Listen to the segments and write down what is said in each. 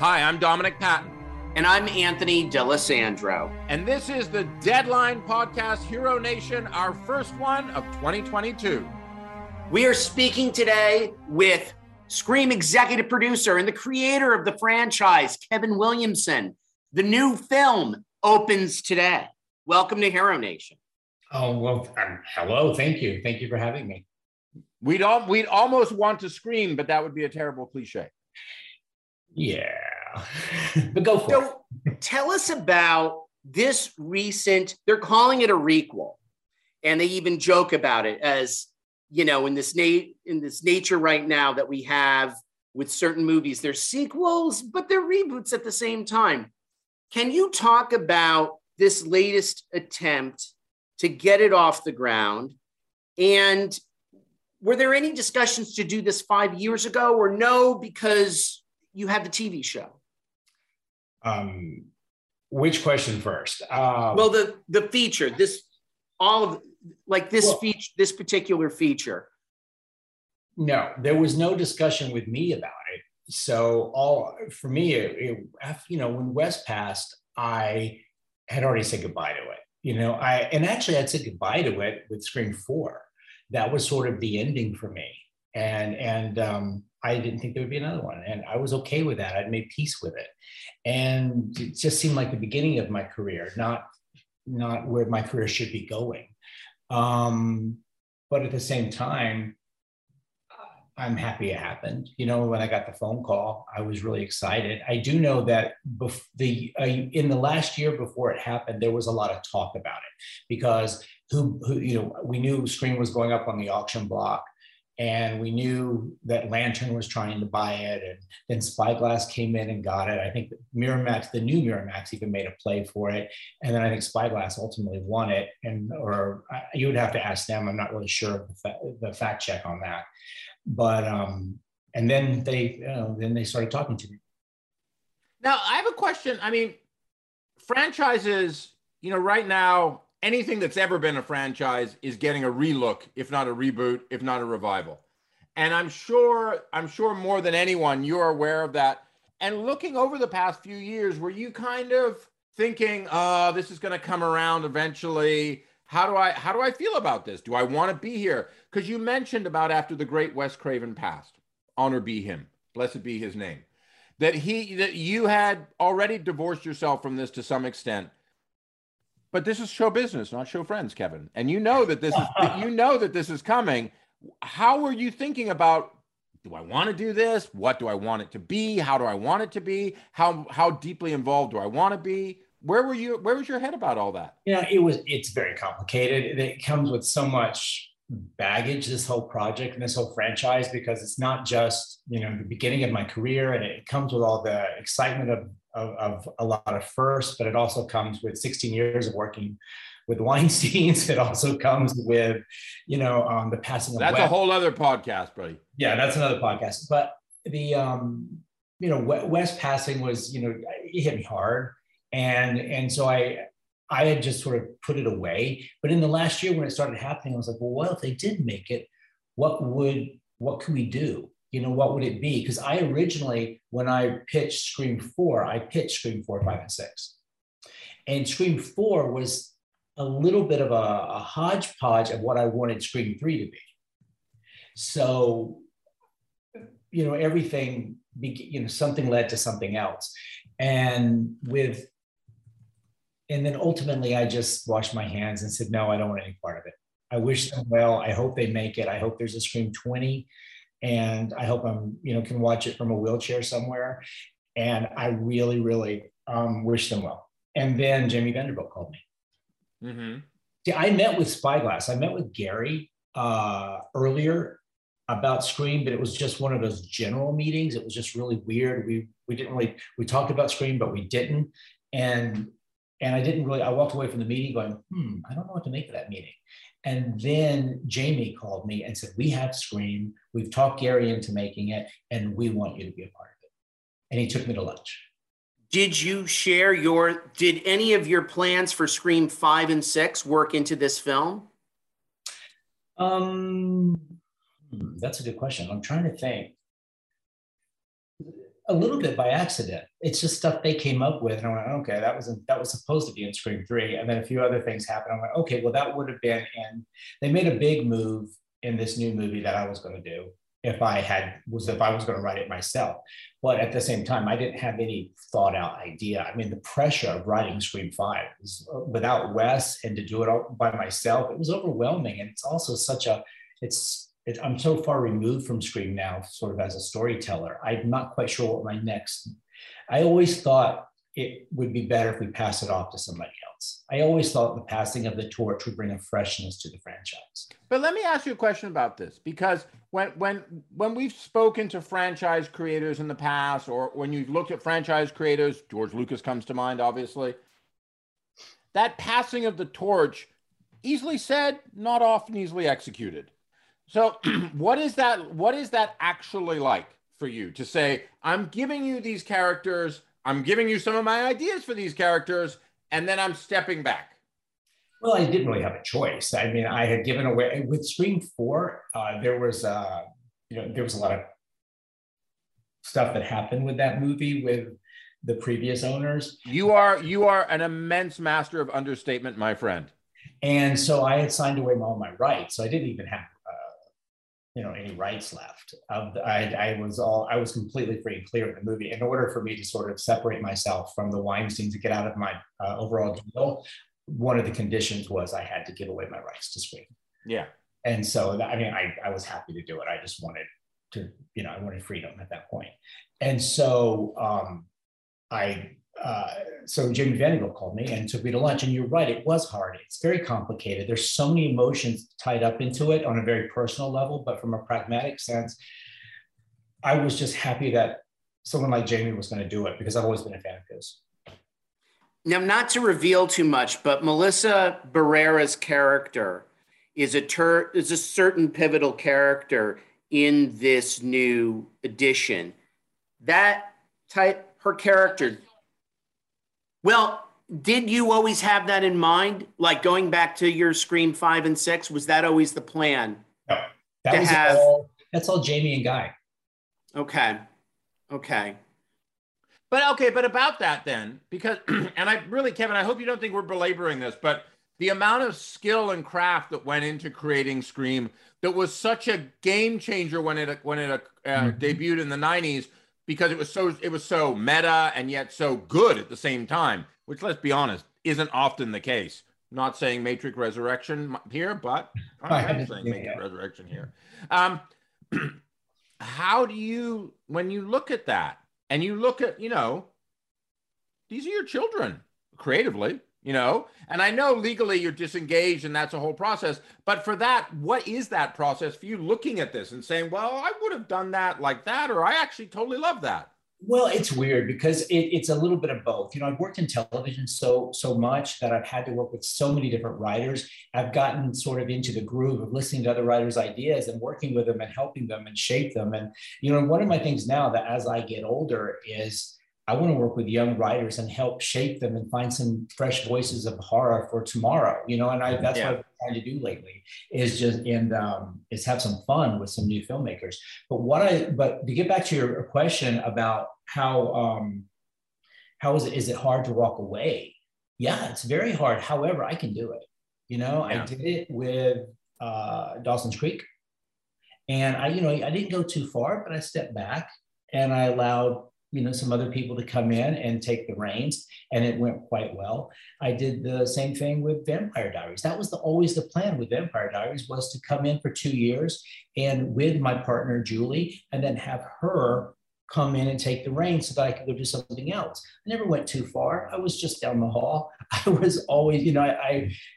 Hi, I'm Dominic Patten. And I'm Anthony D'Alessandro. And this is the Deadline Podcast Hero Nation, our first one of 2022. We are speaking today with Scream executive producer and the creator of the franchise, Kevin Williamson. The new film opens today. Welcome to Hero Nation. Oh, well, um, hello. Thank you. Thank you for having me. We'd, all, we'd almost want to scream, but that would be a terrible cliche. Yeah. but go for so, it. tell us about this recent, they're calling it a requel. And they even joke about it as, you know, in this na- in this nature right now that we have with certain movies, they're sequels, but they're reboots at the same time. Can you talk about this latest attempt to get it off the ground? And were there any discussions to do this five years ago or no, because you had the TV show? Um, which question first? Uh, well, the the feature, this all of like this well, feature, this particular feature. No, there was no discussion with me about it. So all for me, it, it, you know, when Wes passed, I had already said goodbye to it. You know, I and actually I'd said goodbye to it with Scream Four. That was sort of the ending for me, and and um, I didn't think there would be another one. And I was okay with that. I'd made peace with it. And it just seemed like the beginning of my career, not, not where my career should be going. Um, but at the same time, I'm happy it happened. You know, when I got the phone call, I was really excited. I do know that bef- the uh, in the last year before it happened, there was a lot of talk about it because who, who you know we knew Scream was going up on the auction block and we knew that Lantern was trying to buy it, and then Spyglass came in and got it. I think Miramax, the new Miramax, even made a play for it, and then I think Spyglass ultimately won it. And or you would have to ask them. I'm not really sure of the, fa- the fact check on that, but um, and then they know, then they started talking to me. Now I have a question. I mean, franchises, you know, right now anything that's ever been a franchise is getting a relook, if not a reboot, if not a revival. And I'm sure, I'm sure more than anyone, you're aware of that. And looking over the past few years, were you kind of thinking, oh, this is going to come around eventually? How do I how do I feel about this? Do I want to be here? Because you mentioned about after the great Wes Craven passed, honor be him, blessed be his name, that he that you had already divorced yourself from this to some extent but this is show business, not show friends, Kevin. And you know that this is you know that this is coming. How are you thinking about do I want to do this? What do I want it to be? How do I want it to be? How how deeply involved do I want to be? Where were you where was your head about all that? Yeah, it was it's very complicated. It comes with so much baggage this whole project and this whole franchise because it's not just you know the beginning of my career and it comes with all the excitement of of, of a lot of firsts, but it also comes with 16 years of working with Weinstein's. It also comes with, you know, um, the passing of. That's a whole other podcast, buddy. Yeah, that's another podcast. But the, um, you know, Wes passing was, you know, it hit me hard, and and so I I had just sort of put it away. But in the last year when it started happening, I was like, well, what if they did make it? What would what could we do? You know, what would it be? Because I originally, when I pitched Scream 4, I pitched Scream 4, 5, and 6. And Scream 4 was a little bit of a, a hodgepodge of what I wanted Scream 3 to be. So, you know, everything, you know, something led to something else. And with, and then ultimately I just washed my hands and said, no, I don't want any part of it. I wish them well. I hope they make it. I hope there's a Scream 20 and I hope I'm, you know, can watch it from a wheelchair somewhere. And I really, really um, wish them well. And then Jamie Vanderbilt called me. Mm-hmm. See, I met with Spyglass. I met with Gary uh, earlier about Scream, but it was just one of those general meetings. It was just really weird. We we didn't really we talked about Scream, but we didn't. And and I didn't really. I walked away from the meeting going, hmm, I don't know what to make of that meeting. And then Jamie called me and said, We have Scream. We've talked Gary into making it, and we want you to be a part of it. And he took me to lunch. Did you share your, did any of your plans for Scream 5 and 6 work into this film? Um, hmm, that's a good question. I'm trying to think. A little bit by accident. It's just stuff they came up with, and I went, okay, that wasn't that was supposed to be in Scream Three, and then a few other things happened. I went, okay, well that would have been, and they made a big move in this new movie that I was going to do if I had was if I was going to write it myself. But at the same time, I didn't have any thought out idea. I mean, the pressure of writing Scream Five was, without Wes and to do it all by myself, it was overwhelming. And it's also such a it's it, I'm so far removed from Scream now, sort of as a storyteller. I'm not quite sure what my next. I always thought it would be better if we pass it off to somebody else. I always thought the passing of the torch would bring a freshness to the franchise. But let me ask you a question about this because when when when we've spoken to franchise creators in the past, or when you've looked at franchise creators, George Lucas comes to mind, obviously. That passing of the torch, easily said, not often easily executed. So, what is that? What is that actually like for you to say, "I'm giving you these characters"? I'm giving you some of my ideas for these characters, and then I'm stepping back. Well, I didn't really have a choice. I mean, I had given away with Scream Four. Uh, there was, uh, you know, there was a lot of stuff that happened with that movie with the previous owners. You are you are an immense master of understatement, my friend. And so I had signed away all my rights. So I didn't even have you know any rights left. Um, I, I was all I was completely free and clear in the movie. In order for me to sort of separate myself from the Weinstein to get out of my uh, overall deal, one of the conditions was I had to give away my rights to Scream. Yeah. And so that, I mean, I, I was happy to do it. I just wanted to, you know, I wanted freedom at that. And so um, I uh, so Jamie Vanderbilt called me and took me to lunch. And you're right, it was hard. It's very complicated. There's so many emotions tied up into it on a very personal level, but from a pragmatic sense, I was just happy that someone like Jamie was going to do it because I've always been a fan of his. Now, not to reveal too much, but Melissa Barrera's character is a ter- is a certain pivotal character in this new edition. That type, her character well, did you always have that in mind? Like going back to your Scream five and six, was that always the plan? No, that was have... all. That's all Jamie and Guy. Okay, okay. But okay, but about that then, because and I really, Kevin, I hope you don't think we're belaboring this, but the amount of skill and craft that went into creating Scream that was such a game changer when it when it uh, mm-hmm. debuted in the '90s because it was so it was so meta and yet so good at the same time, which let's be honest, isn't often the case. not saying Matrix Resurrection here, but I'm saying Matrix Resurrection here. Um, how do you when you look at that and you look at you know these are your children creatively you know? And i know legally you're disengaged and that's a whole process but for that what is that process for you looking at this and saying well i would have done that like that or i actually totally love that well it's weird because it, it's a little bit of both. You know i've worked in television so so much that i've had to work with so many different writers. I've gotten sort of into the groove of listening to other writers ideas and working with them and helping them and shape them. And you know one of my things now that as i get older is I want to work with young writers and help shape them and find some fresh voices of horror for tomorrow. You know, and I that's yeah. what I've been trying to do lately is just and um, is have some fun with some new filmmakers. But what I but to get back to your question about how um, how is it is it hard to walk away? Yeah, it's very hard. However, I can do it. You know, yeah. I did it with uh, Dawson's Creek, and I you know I didn't go too far, but I stepped back and I allowed you know some other people to come in and take the reins and it went quite well. I did the same thing with vampire diaries. That was the, always the plan with vampire diaries was to come in for two years and with my partner julie and then have her come in and take the reins so that i could go do something else. I never went too far. I was just down the hall. I was always you know i, I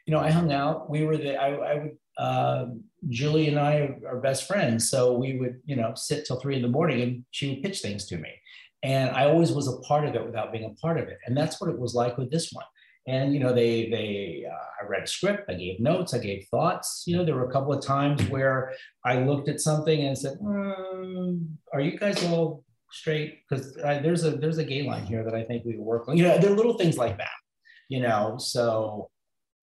you know i hung out. We were the I, I would uh, Julie and I are best friends. So we would, you know, sit till three in the morning and she would pitch things to me. And I always was a part of it without being a part of it. And that's what it was like with this one. And, you know, they, they, uh, I read a script, I gave notes, I gave thoughts. You know, there were a couple of times where I looked at something and said, mm, are you guys all straight? Because there's a, there's a gay line here that I think we work on. You know, there are little things like that, you know, so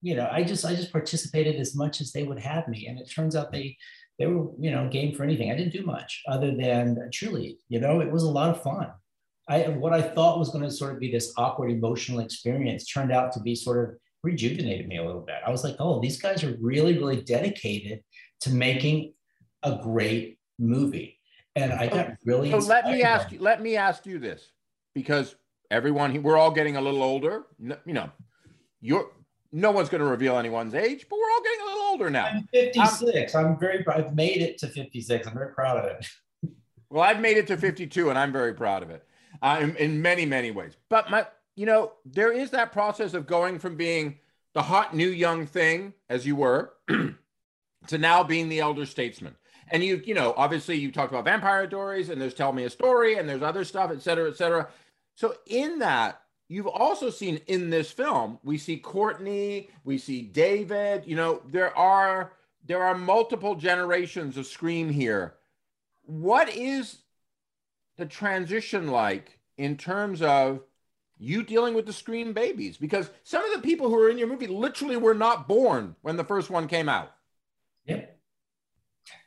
you know, I just I just participated as much as they would have me, and it turns out they they were you know game for anything. I didn't do much other than truly, you know, it was a lot of fun. I what I thought was going to sort of be this awkward emotional experience turned out to be sort of rejuvenated me a little bit. I was like, oh, these guys are really really dedicated to making a great movie, and I got really. So let me ask you. Let me ask you this, because everyone we're all getting a little older. You know, you're no one's going to reveal anyone's age, but we're all getting a little older now. I'm um, 56. I'm, I'm very, I've made it to 56. I'm very proud of it. well, I've made it to 52 and I'm very proud of it uh, in, in many, many ways. But my, you know, there is that process of going from being the hot new young thing as you were to now being the elder statesman. And you, you know, obviously you talked about vampire stories and there's tell me a story and there's other stuff, et cetera, et cetera. So in that, you've also seen in this film we see courtney we see david you know there are there are multiple generations of scream here what is the transition like in terms of you dealing with the scream babies because some of the people who are in your movie literally were not born when the first one came out yep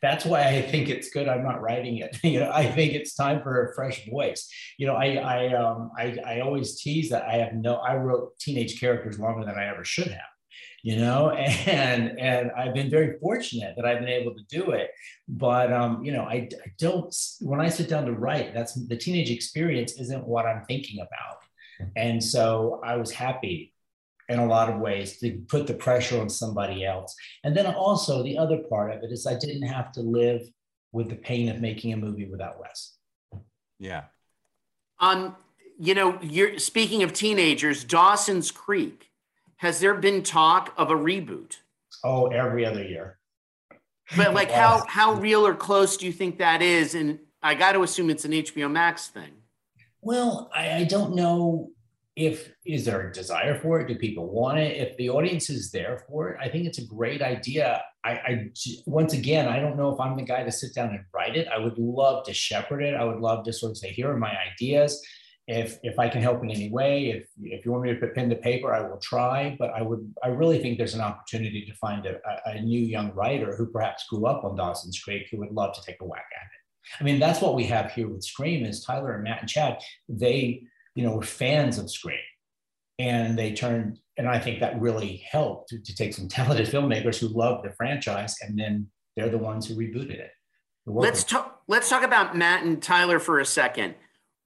that's why I think it's good I'm not writing it. You know, I think it's time for a fresh voice. You know, I I um I, I always tease that I have no I wrote teenage characters longer than I ever should have. You know, and and I've been very fortunate that I've been able to do it. But um, you know, I, I don't when I sit down to write, that's the teenage experience isn't what I'm thinking about. And so I was happy in a lot of ways to put the pressure on somebody else. And then also the other part of it is I didn't have to live with the pain of making a movie without Wes. Yeah. Um, you know, you're speaking of teenagers, Dawson's Creek. Has there been talk of a reboot? Oh, every other year. But like how how real or close do you think that is? And I got to assume it's an HBO Max thing. Well, I, I don't know if is there a desire for it do people want it if the audience is there for it i think it's a great idea I, I once again i don't know if i'm the guy to sit down and write it i would love to shepherd it i would love to sort of say here are my ideas if if i can help in any way if if you want me to put pen to paper i will try but i would i really think there's an opportunity to find a, a new young writer who perhaps grew up on dawson's creek who would love to take a whack at it i mean that's what we have here with scream is tyler and matt and chad they you know, were fans of Scream. And they turned, and I think that really helped to, to take some talented filmmakers who loved the franchise, and then they're the ones who rebooted it. Let's talk. Let's talk about Matt and Tyler for a second.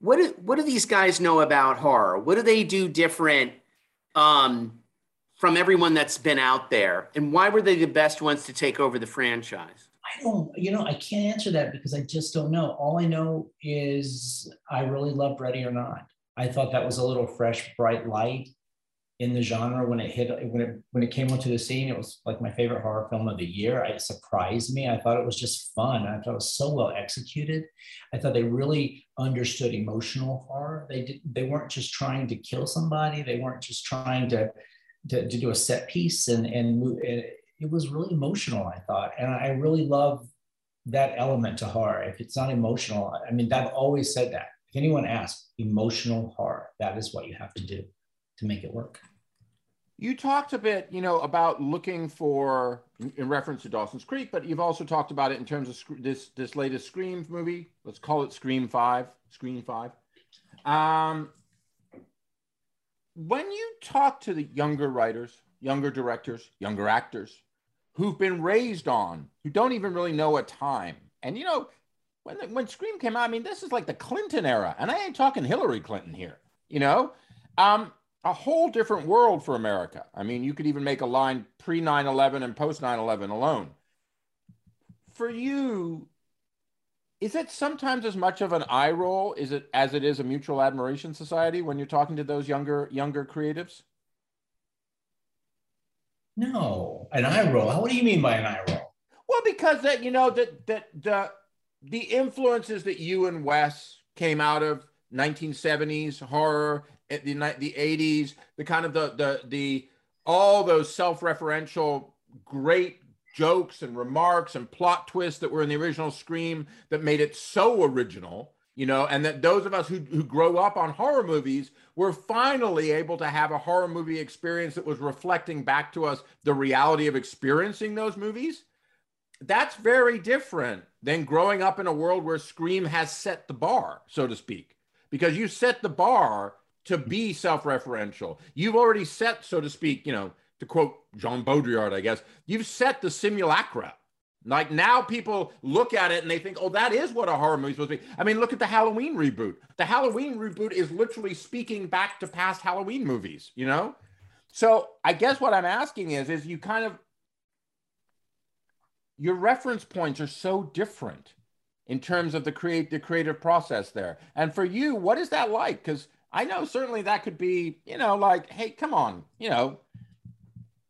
What do, what do these guys know about horror? What do they do different um, from everyone that's been out there? And why were they the best ones to take over the franchise? I don't, you know, I can't answer that because I just don't know. All I know is I really loved Ready or Not. I thought that was a little fresh, bright light in the genre when it hit when it when it came onto the scene. It was like my favorite horror film of the year. It surprised me. I thought it was just fun. I thought it was so well executed. I thought they really understood emotional horror. They did. They weren't just trying to kill somebody. They weren't just trying to to, to do a set piece and and move. It, it was really emotional. I thought, and I really love that element to horror. If it's not emotional, I mean, I've always said that if anyone asks, emotional horror, that is what you have to do to make it work. You talked a bit, you know, about looking for, in reference to Dawson's Creek, but you've also talked about it in terms of this this latest Scream movie. Let's call it Scream Five. Scream Five. Um, when you talk to the younger writers, younger directors, younger actors, who've been raised on, who don't even really know a time, and you know, when the, when Scream came out, I mean, this is like the Clinton era, and I ain't talking Hillary Clinton here. You know, um, a whole different world for America. I mean, you could even make a line pre 9/11 and post 9/11 alone. For you, is it sometimes as much of an eye roll is it as it is a mutual admiration society when you're talking to those younger younger creatives? No, an eye roll. What do you mean by an eye roll? Well, because that you know that that the the influences that you and Wes came out of 1970s horror, the the 80s, the kind of the the the all those self-referential great jokes and remarks and plot twists that were in the original Scream that made it so original, you know, and that those of us who, who grow up on horror movies were finally able to have a horror movie experience that was reflecting back to us the reality of experiencing those movies. That's very different than growing up in a world where Scream has set the bar, so to speak, because you set the bar to be self-referential. You've already set, so to speak, you know, to quote Jean Baudrillard, I guess, you've set the simulacra. Like now people look at it and they think, oh, that is what a horror movie supposed to be. I mean, look at the Halloween reboot. The Halloween reboot is literally speaking back to past Halloween movies, you know? So I guess what I'm asking is, is you kind of your reference points are so different in terms of the create the creative process there. And for you, what is that like? Because I know certainly that could be, you know, like, hey, come on, you know,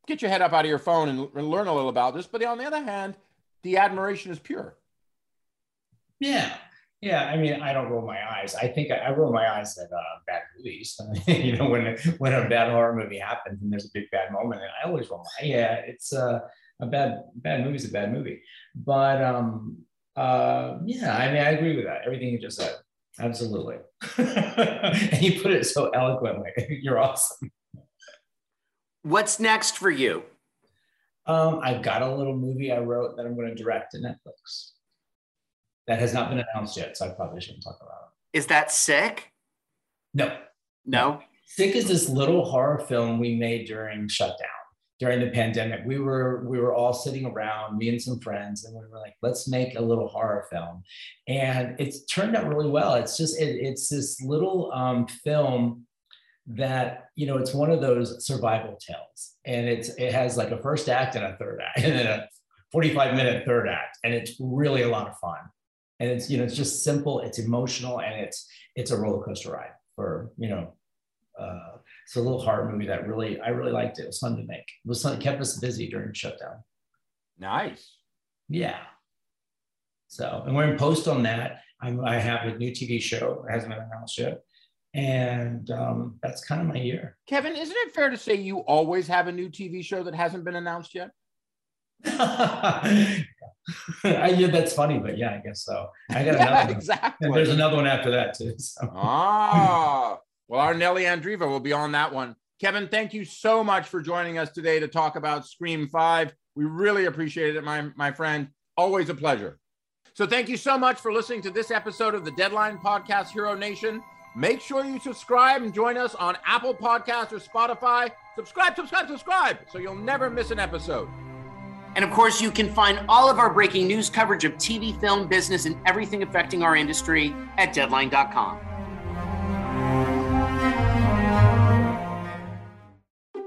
get your head up out of your phone and, and learn a little about this. But on the other hand, the admiration is pure. Yeah. Yeah, I mean, I don't roll my eyes. I think I, I roll my eyes at uh, bad movies. you know, when when a bad horror movie happens and there's a big bad moment, and I always roll my yeah. It's uh, a bad bad movie is a bad movie. But um, uh, yeah, I mean, I agree with that. Everything you just said, absolutely. and you put it so eloquently. You're awesome. What's next for you? Um, I've got a little movie I wrote that I'm going to direct to Netflix. That has not been announced yet, so I probably shouldn't talk about it. Is that sick? No. No. Sick is this little horror film we made during shutdown, during the pandemic. We were we were all sitting around, me and some friends, and we were like, let's make a little horror film. And it's turned out really well. It's just it, it's this little um, film that you know it's one of those survival tales and it's it has like a first act and a third act and then a 45 minute third act and it's really a lot of fun and it's you know it's just simple it's emotional and it's it's a roller coaster ride for you know uh, it's a little horror movie that really i really liked it it was fun to make it was fun it kept us busy during shutdown nice yeah so and we're in post on that I'm, i have a new tv show it hasn't been announced yet and um, that's kind of my year. Kevin, isn't it fair to say you always have a new TV show that hasn't been announced yet? I, yeah, that's funny, but yeah, I guess so. I got yeah, another exactly. And there's another one after that too. So. Ah, well, our Nellie Andreeva will be on that one. Kevin, thank you so much for joining us today to talk about Scream Five. We really appreciate it, my my friend. Always a pleasure. So, thank you so much for listening to this episode of the Deadline Podcast Hero Nation. Make sure you subscribe and join us on Apple Podcasts or Spotify. Subscribe, subscribe, subscribe so you'll never miss an episode. And of course, you can find all of our breaking news coverage of TV, film, business, and everything affecting our industry at deadline.com.